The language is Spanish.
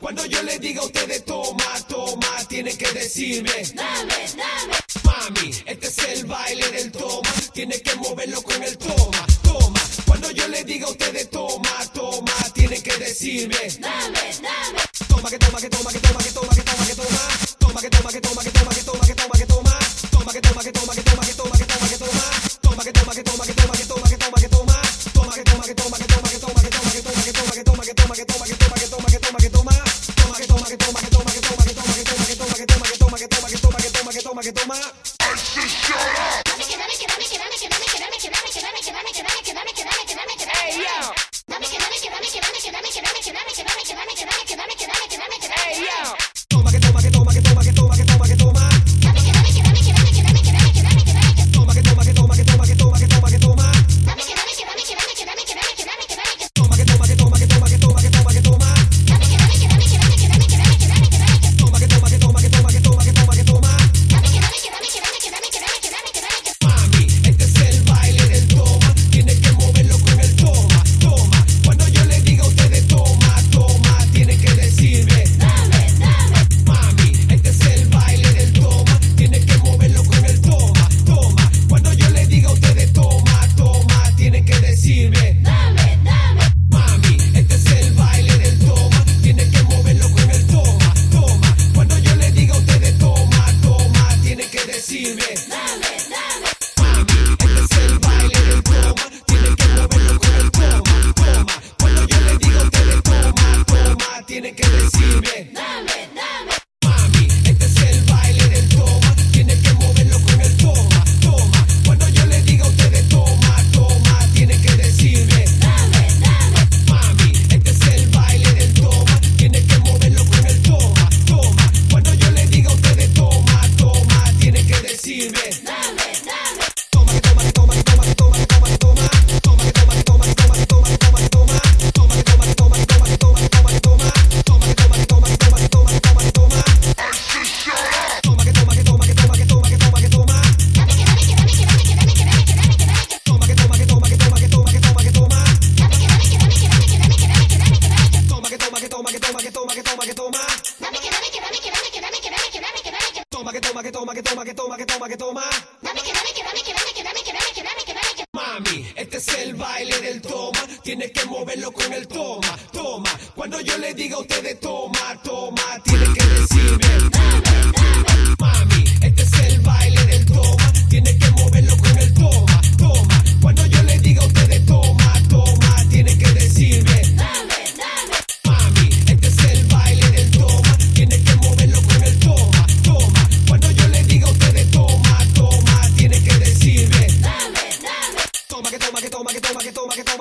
Cuando yo le diga a ustedes toma, toma, tienen que decirme. Dame, dame. Mami, este es el baile del toma. Tiene que moverlo con el toma, toma. Cuando yo le diga a ustedes toma, toma, tienen que decirme. Dame, dame. Toma que toma que toma que toma que toma que toma que toma, que toma, que toma, que toma, que toma, que toma, que toma. Dame que dame que dame que dame que dame que dame que dame Mami, este es el baile del toma, tienes que moverlo con el toma, toma. Cuando yo le diga a ustedes toma, toma, tienen que decirme. Mami, este toma, que toma, que toma.